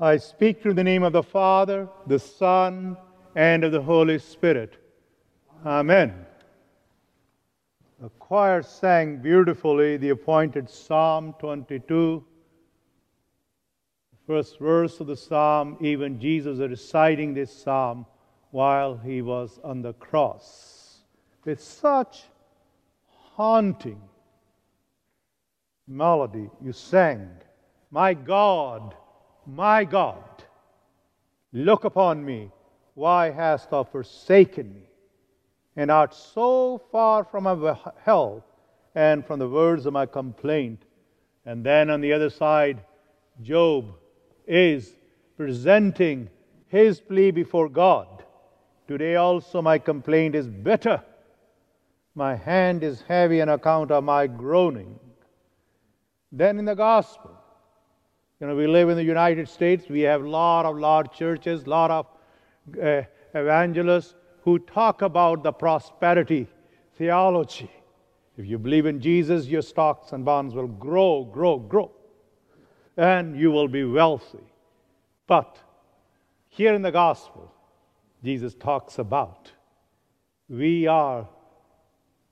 I speak through the name of the Father, the Son, and of the Holy Spirit. Amen. The choir sang beautifully the appointed Psalm 22. First verse of the psalm, even Jesus reciting this psalm while he was on the cross with such haunting melody. You sang, My God my God, look upon me. Why hast thou forsaken me? And art so far from my help and from the words of my complaint. And then on the other side, Job is presenting his plea before God. Today also my complaint is bitter. My hand is heavy on account of my groaning. Then in the gospel, you know, we live in the United States. We have a lot of large churches, a lot of uh, evangelists who talk about the prosperity theology. If you believe in Jesus, your stocks and bonds will grow, grow, grow, and you will be wealthy. But here in the gospel, Jesus talks about we are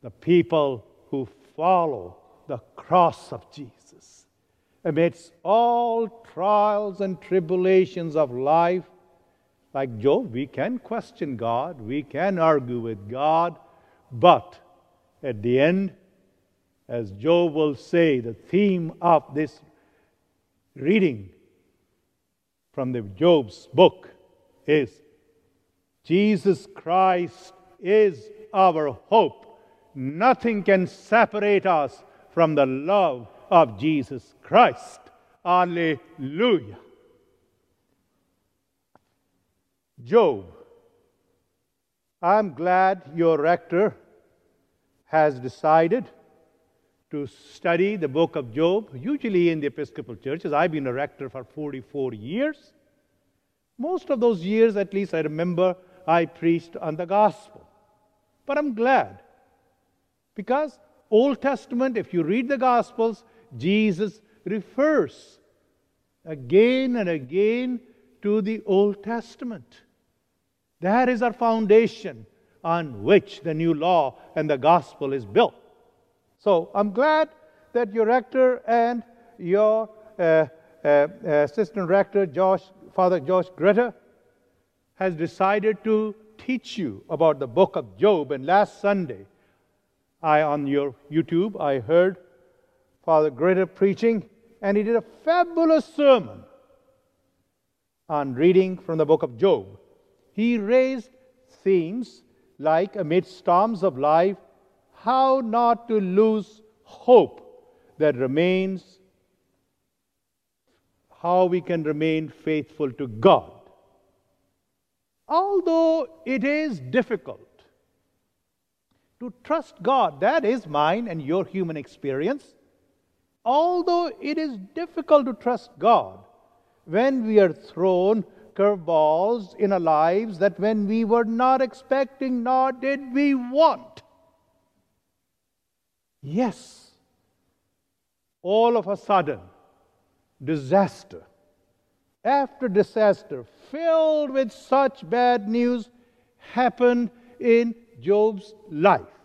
the people who follow the cross of Jesus amidst all trials and tribulations of life, like Job, we can question God, we can argue with God, but at the end, as Job will say, the theme of this reading from the Job's book is Jesus Christ is our hope. Nothing can separate us from the love of Jesus Christ. Alleluia. Job. I'm glad your rector has decided to study the book of Job. Usually in the Episcopal churches, I've been a rector for 44 years. Most of those years, at least I remember, I preached on the gospel. But I'm glad because Old Testament, if you read the gospels, Jesus refers again and again to the Old Testament. That is our foundation on which the new law and the gospel is built. So I'm glad that your rector and your uh, uh, assistant rector, Josh, Father Josh Greta, has decided to teach you about the book of Job. And last Sunday, I on your YouTube, I heard Father Greta preaching, and he did a fabulous sermon on reading from the book of Job. He raised themes like, amidst storms of life, how not to lose hope that remains, how we can remain faithful to God. Although it is difficult to trust God, that is mine and your human experience although it is difficult to trust God when we are thrown curveballs in our lives that when we were not expecting nor did we want. Yes, all of a sudden, disaster after disaster, filled with such bad news, happened in Job's life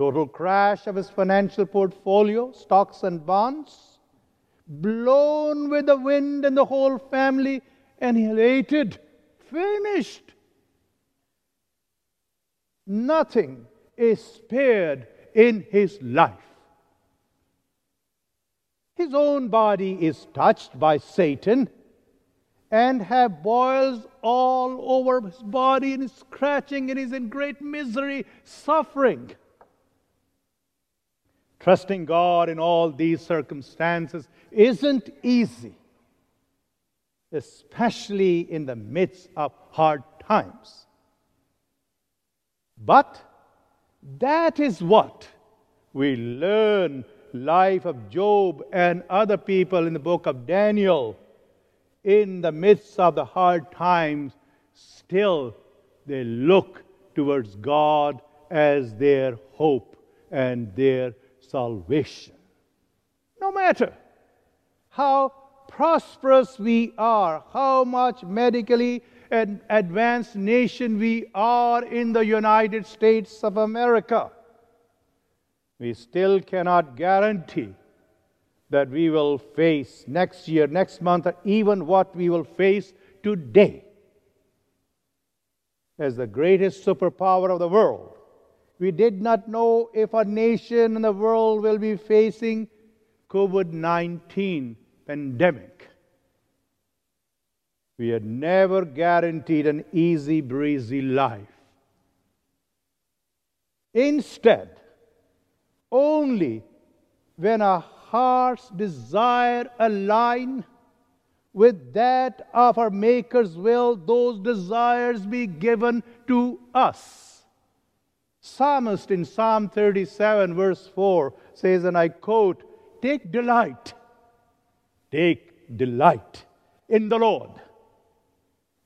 total crash of his financial portfolio, stocks and bonds, blown with the wind and the whole family annihilated, finished. Nothing is spared in his life. His own body is touched by Satan and have boils all over his body and is scratching and is in great misery, suffering. Trusting God in all these circumstances isn't easy, especially in the midst of hard times. But that is what we learn life of Job and other people in the book of Daniel in the midst of the hard times still they look towards God as their hope and their salvation. No matter how prosperous we are, how much medically an advanced nation we are in the United States of America, we still cannot guarantee that we will face next year, next month, or even what we will face today as the greatest superpower of the world. We did not know if our nation and the world will be facing COVID 19 pandemic. We had never guaranteed an easy breezy life. Instead, only when our heart's desire align with that of our Maker's will, those desires be given to us. Psalmist in Psalm 37, verse 4 says, and I quote, Take delight, take delight in the Lord,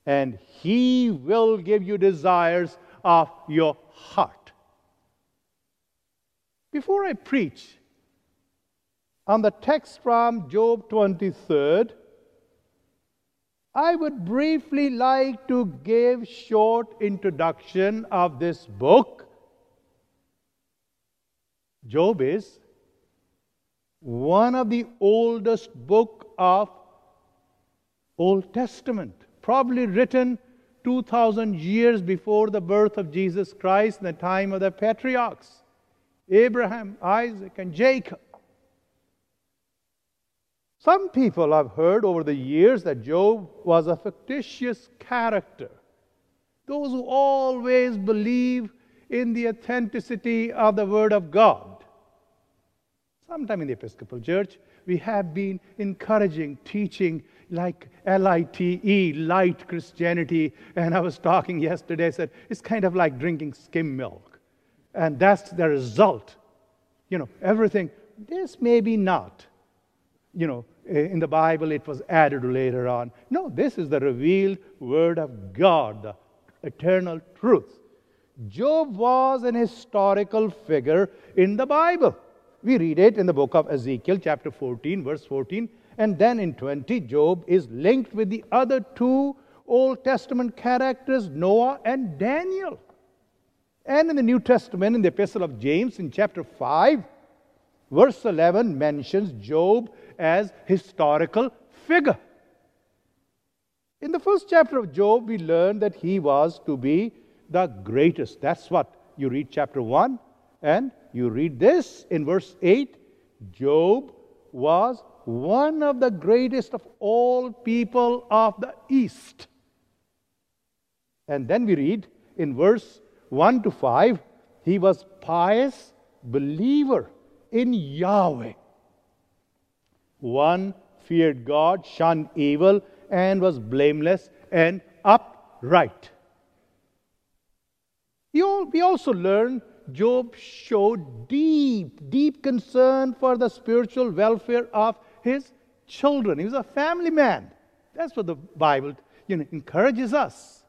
and He will give you desires of your heart. Before I preach on the text from Job 23rd, I would briefly like to give short introduction of this book. Job is one of the oldest book of Old Testament, probably written 2000 years before the birth of Jesus Christ in the time of the patriarchs Abraham, Isaac and Jacob. Some people have heard over the years that Job was a fictitious character. Those who always believe in the authenticity of the Word of God. Sometime in the Episcopal Church, we have been encouraging, teaching like L I T E, light Christianity. And I was talking yesterday, I said, it's kind of like drinking skim milk. And that's the result. You know, everything, this may be not. You know, in the Bible, it was added later on. No, this is the revealed Word of God, the eternal truth. Job was an historical figure in the Bible. We read it in the book of Ezekiel, chapter 14, verse 14. And then in 20, Job is linked with the other two Old Testament characters, Noah and Daniel. And in the New Testament, in the Epistle of James, in chapter 5, verse 11, mentions Job as historical figure. In the first chapter of Job, we learn that he was to be the greatest. That's what you read chapter 1, and you read this in verse 8 Job was one of the greatest of all people of the East. And then we read in verse 1 to 5 he was pious believer in Yahweh. One feared God, shunned evil, and was blameless and upright. We also learn Job showed deep, deep concern for the spiritual welfare of his children. He was a family man. That's what the Bible you know, encourages us.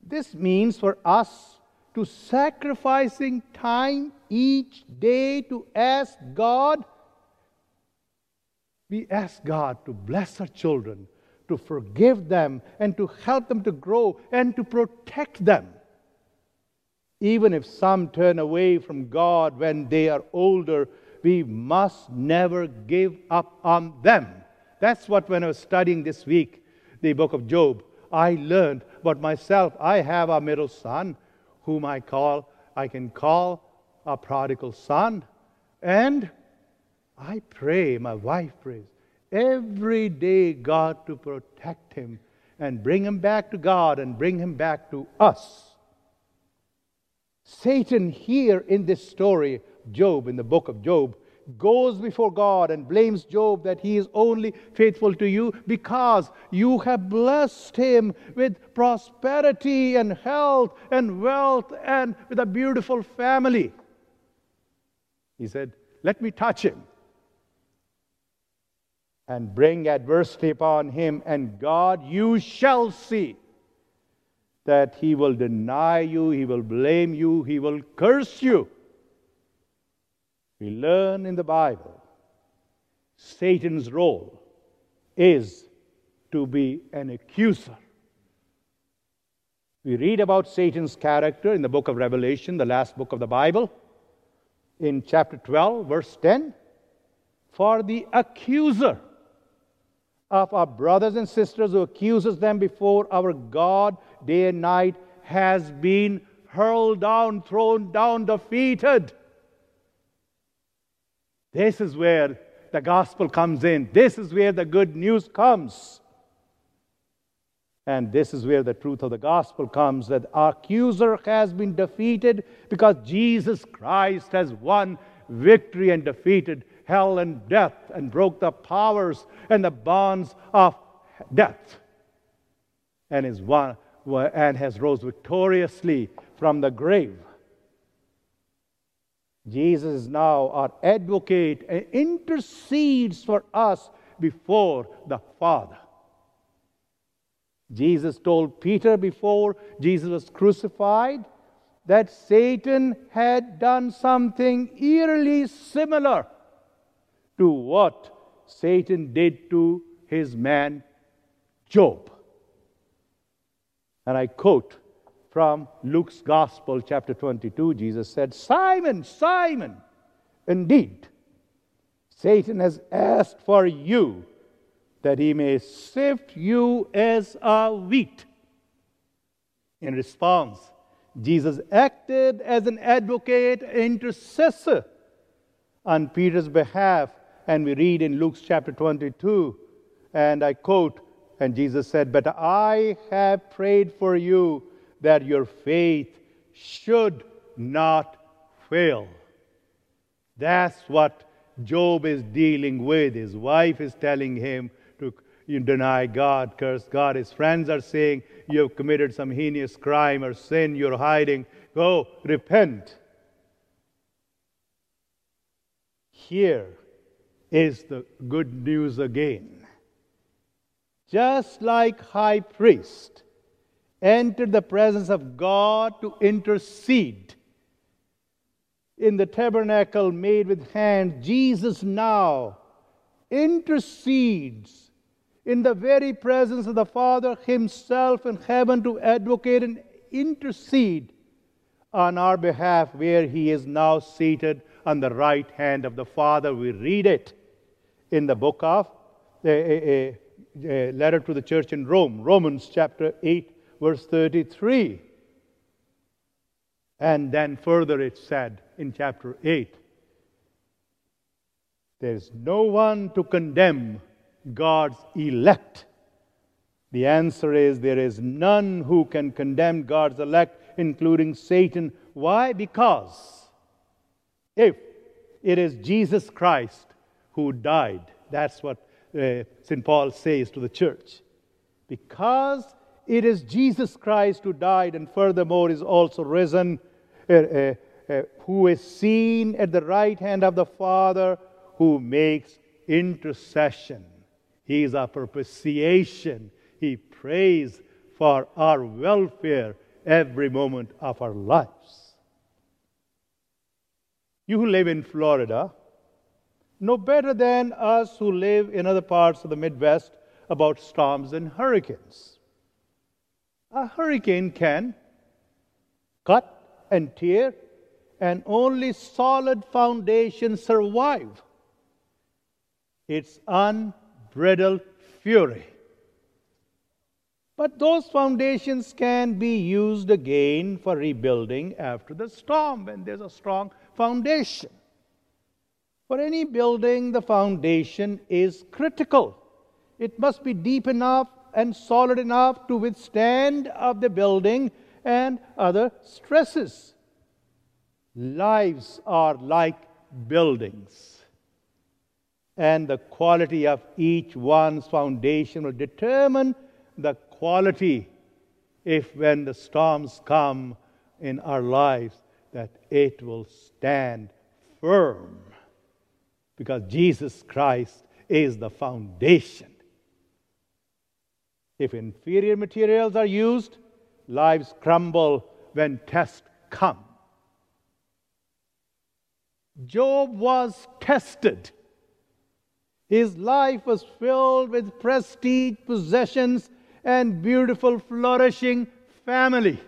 This means for us to sacrificing time each day to ask God we ask God to bless our children, to forgive them, and to help them to grow and to protect them. Even if some turn away from God when they are older, we must never give up on them. That's what, when I was studying this week, the book of Job, I learned about myself. I have a middle son whom I call, I can call a prodigal son. And I pray, my wife prays, every day God to protect him and bring him back to God and bring him back to us. Satan, here in this story, Job, in the book of Job, goes before God and blames Job that he is only faithful to you because you have blessed him with prosperity and health and wealth and with a beautiful family. He said, Let me touch him and bring adversity upon him, and God, you shall see that he will deny you, he will blame you, he will curse you. We learn in the Bible Satan's role is to be an accuser. We read about Satan's character in the book of Revelation, the last book of the Bible, in chapter 12, verse 10. For the accuser of our brothers and sisters who accuses them before our God day and night has been hurled down, thrown down, defeated. This is where the gospel comes in. This is where the good news comes. And this is where the truth of the gospel comes that our accuser has been defeated because Jesus Christ has won victory and defeated hell and death and broke the powers and the bonds of death and is one and has rose victoriously from the grave. Jesus is now our advocate and intercedes for us before the Father. Jesus told Peter before Jesus was crucified that Satan had done something eerily similar to what Satan did to his man Job. And I quote from Luke's Gospel, chapter 22, Jesus said, Simon, Simon, indeed, Satan has asked for you that he may sift you as a wheat. In response, Jesus acted as an advocate, intercessor on Peter's behalf and we read in Luke's chapter 22, and I quote, and Jesus said, But I have prayed for you that your faith should not fail. That's what Job is dealing with. His wife is telling him to you deny God, curse God. His friends are saying, You have committed some heinous crime or sin, you're hiding. Go, repent. Here, is the good news again. Just like high priest entered the presence of God to intercede in the tabernacle made with hands, Jesus now intercedes in the very presence of the Father Himself in heaven to advocate and intercede on our behalf, where He is now seated on the right hand of the Father. We read it in the book of a, letter to the church in Rome, Romans chapter 8, verse 33. And then further it said in chapter 8 there's no one to condemn God's elect. The answer is there is none who can condemn God's elect, including Satan. Why? Because if it is Jesus Christ who died. That's what uh, St. Paul says to the church. Because it is Jesus Christ who died and furthermore is also risen, uh, uh, uh, who is seen at the right hand of the Father, who makes intercession. He is our propitiation. He prays for our welfare every moment of our lives. You who live in Florida, no better than us who live in other parts of the Midwest about storms and hurricanes. A hurricane can cut and tear, and only solid foundations survive its unbridled fury. But those foundations can be used again for rebuilding after the storm when there's a strong foundation. For any building, the foundation is critical. It must be deep enough and solid enough to withstand of the building and other stresses. Lives are like buildings. And the quality of each one's foundation will determine the quality if when the storms come in our lives that it will stand firm because Jesus Christ is the foundation. If inferior materials are used, lives crumble when tests come. Job was tested. His life was filled with prestige, possessions, and beautiful, flourishing family.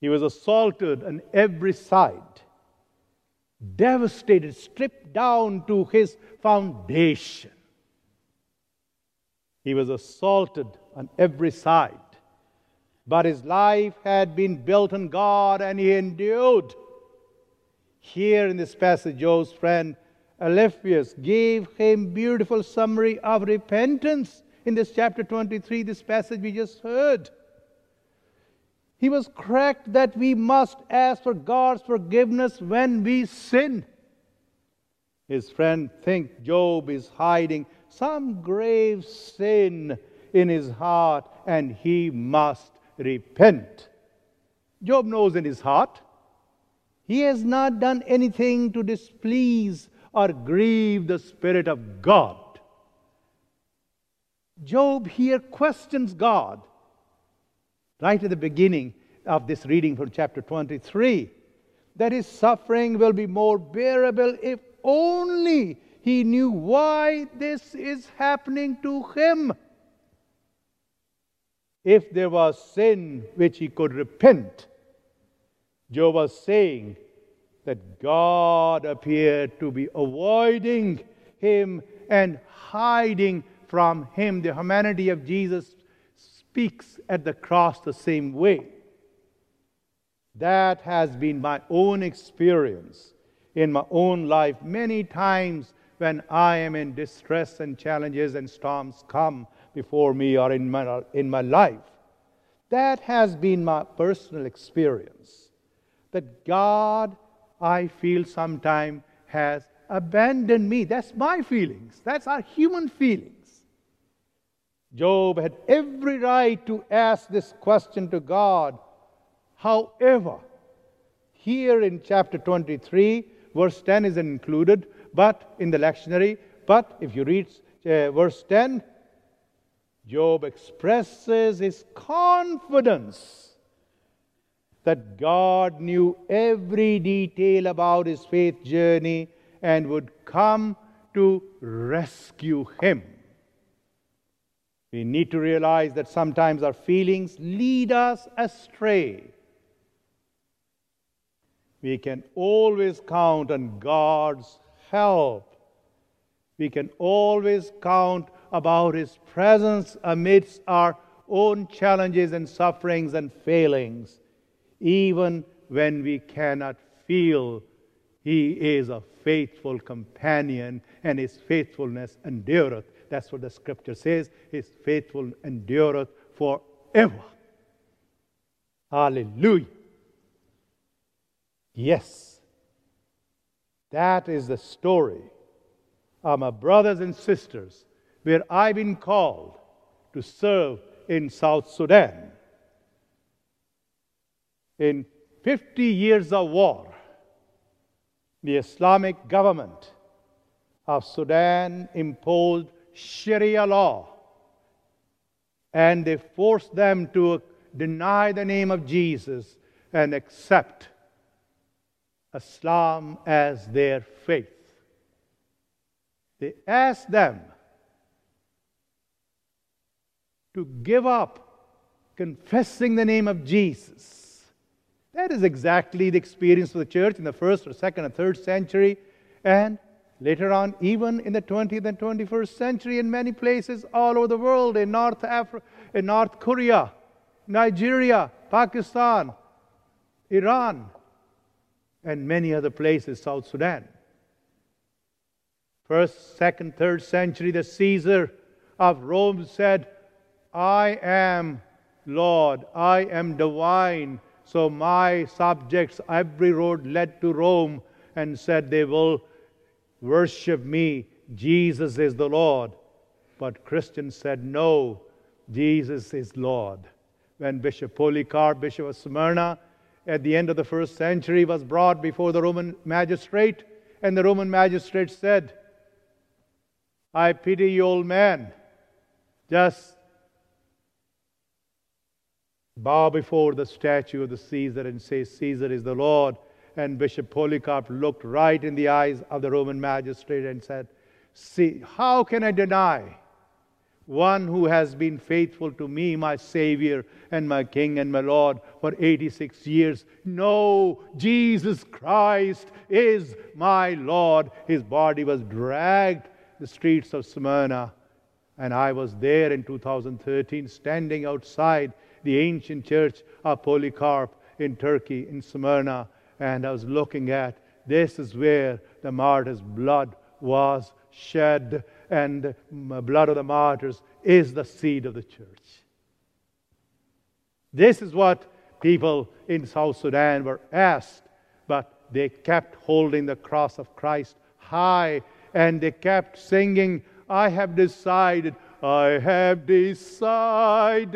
He was assaulted on every side, devastated, stripped down to his foundation. He was assaulted on every side, but his life had been built on God and he endured. Here in this passage, Job's friend Eliphaz gave him beautiful summary of repentance in this chapter 23, this passage we just heard. He was correct that we must ask for God's forgiveness when we sin. His friend think Job is hiding some grave sin in his heart and he must repent. Job knows in his heart he has not done anything to displease or grieve the Spirit of God. Job here questions God right at the beginning of this reading from chapter 23 that his suffering will be more bearable if only he knew why this is happening to him. If there was sin which he could repent, Job was saying that God appeared to be avoiding him and hiding from him. The humanity of Jesus speaks at the cross the same way. That has been my own experience in my own life many times when I am in distress and challenges and storms come before me or in my, in my life. That has been my personal experience. That God, I feel sometimes, has abandoned me. That's my feelings. That's our human feeling. Job had every right to ask this question to God. However, here in chapter 23, verse 10 is included, but in the lectionary, but if you read uh, verse 10, Job expresses his confidence that God knew every detail about his faith journey and would come to rescue him. We need to realize that sometimes our feelings lead us astray. We can always count on God's help. We can always count about His presence amidst our own challenges and sufferings and failings, even when we cannot feel He is a faithful companion and His faithfulness endureth. That's what the scripture says. His faithful endureth forever. Hallelujah. Yes. That is the story of my brothers and sisters where I've been called to serve in South Sudan. In 50 years of war, the Islamic government of Sudan imposed Sharia law. And they forced them to deny the name of Jesus and accept Islam as their faith. They asked them to give up confessing the name of Jesus. That is exactly the experience of the church in the first or second or third century. And Later on, even in the 20th and 21st century, in many places all over the world, in North Africa, in North Korea, Nigeria, Pakistan, Iran, and many other places, South Sudan. First, second, third century, the Caesar of Rome said, I am Lord, I am divine. So my subjects, every road led to Rome, and said they will worship me. Jesus is the Lord. But Christians said, no, Jesus is Lord. When Bishop Polycarp, Bishop of Smyrna, at the end of the first century, was brought before the Roman magistrate, and the Roman magistrate said, I pity you, old man. Just bow before the statue of the Caesar and say, Caesar is the Lord. and Bishop Polycarp looked right in the eyes of the Roman magistrate and said, See, how can I deny one who has been faithful to me, my Savior and my King and my Lord, for 86 years? No, Jesus Christ is my Lord. His body was dragged the streets of Smyrna, and I was there in 2013, standing outside the ancient church of Polycarp in Turkey, in Smyrna, and I was looking at this is where the martyr's blood was shed, and blood of the martyrs is the seed of the church. This is what people in South Sudan were asked, but they kept holding the cross of Christ high and they kept singing, I have decided, I have decided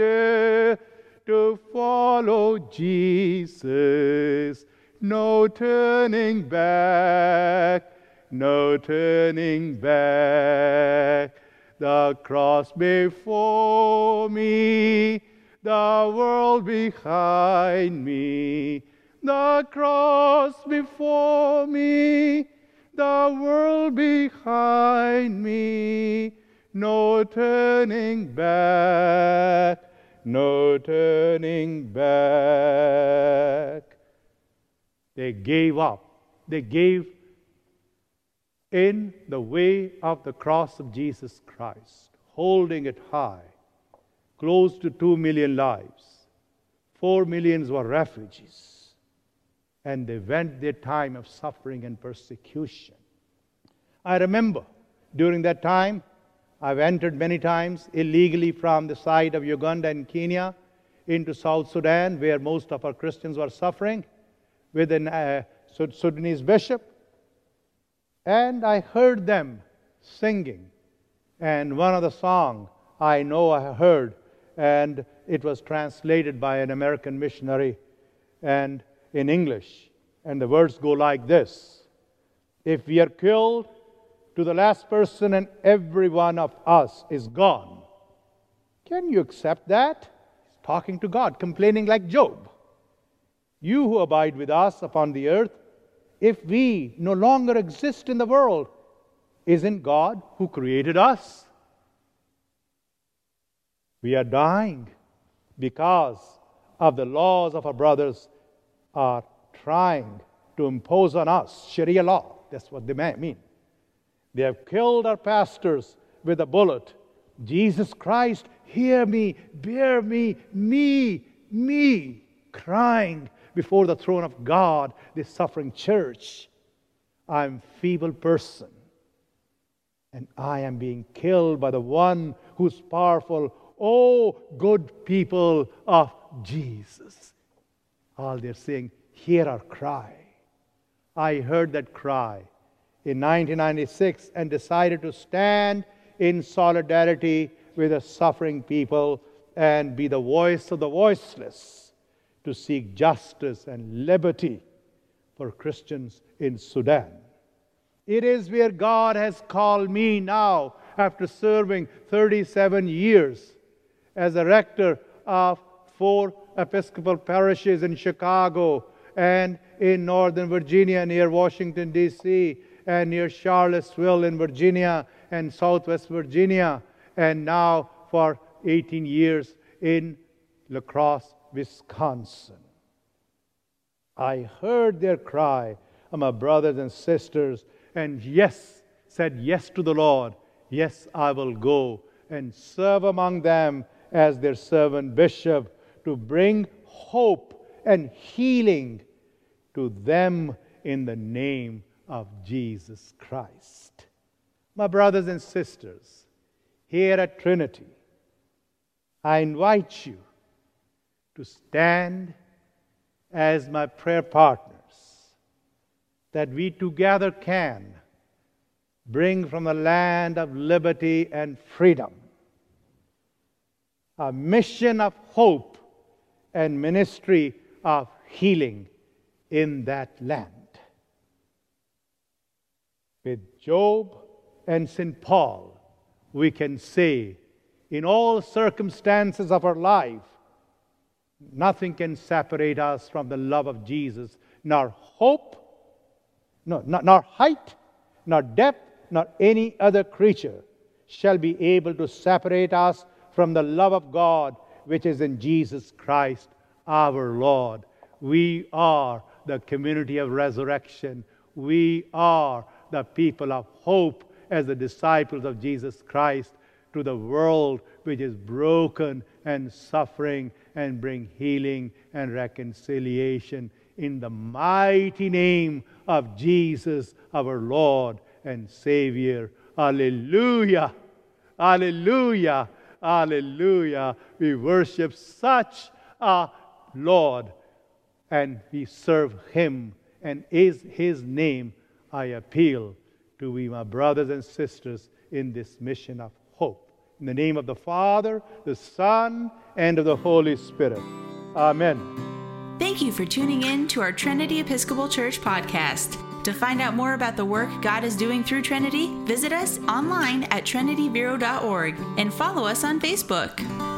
to follow Jesus. No turning back, no turning back. The cross before me, the world behind me. The cross before me, the world behind me. No turning back, no turning back. They gave up. They gave in the way of the cross of Jesus Christ, holding it high, close to two million lives. Four millions were refugees, and they went their time of suffering and persecution. I remember during that time, I've entered many times illegally from the side of Uganda and Kenya into South Sudan, where most of our Christians were suffering, with a uh, Sudanese bishop. And I heard them singing. And one of the songs I know I heard, and it was translated by an American missionary and in English. And the words go like this If we are killed, to the last person, and every one of us is gone. Can you accept that? He's talking to God, complaining like Job. You who abide with us upon the earth, if we no longer exist in the world, isn't God who created us? We are dying because of the laws of our brothers are trying to impose on us Sharia law. That's what they mean. They have killed our pastors with a bullet. Jesus Christ, hear me, bear me, me, me, crying before the throne of God, this suffering church. I'm feeble person. And I am being killed by the one who's powerful. Oh, good people of Jesus. All they're saying, hear our cry. I heard that cry in 1996 and decided to stand in solidarity with the suffering people and be the voice of the voiceless to seek justice and liberty for Christians in Sudan. It is where God has called me now after serving 37 years as a rector of four Episcopal parishes in Chicago and in Northern Virginia near Washington, D.C and near Charlottesville in Virginia and Southwest Virginia, and now for 18 years in La Crosse, Wisconsin. I heard their cry my brothers and sisters, and yes, said yes to the Lord. Yes, I will go and serve among them as their servant bishop to bring hope and healing to them in the name of Jesus Christ. My brothers and sisters, here at Trinity, I invite you to stand as my prayer partners that we together can bring from the land of liberty and freedom a mission of hope and ministry of healing in that land with Job and St. Paul, we can say, in all circumstances of our life, nothing can separate us from the love of Jesus nor hope, no, nor height, nor depth, nor any other creature shall be able to separate us from the love of God which is in Jesus Christ our Lord. We are the community of resurrection. We are the people of hope as the disciples of Jesus Christ to the world which is broken and suffering and bring healing and reconciliation in the mighty name of Jesus our Lord and Savior. Hallelujah! Hallelujah! Hallelujah! We worship such a Lord and we serve Him, and is His name I appeal to we, my brothers and sisters, in this mission of hope. In the name of the Father, the Son, and of the Holy Spirit. Amen. Thank you for tuning in to our Trinity Episcopal Church podcast. To find out more about the work God is doing through Trinity, visit us online at trinityvero.org and follow us on Facebook.